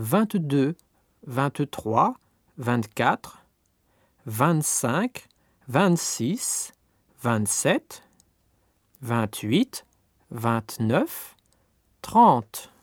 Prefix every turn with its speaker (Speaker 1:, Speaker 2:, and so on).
Speaker 1: 22, 23, 24, 25, 26, 27, 28, 29, 30.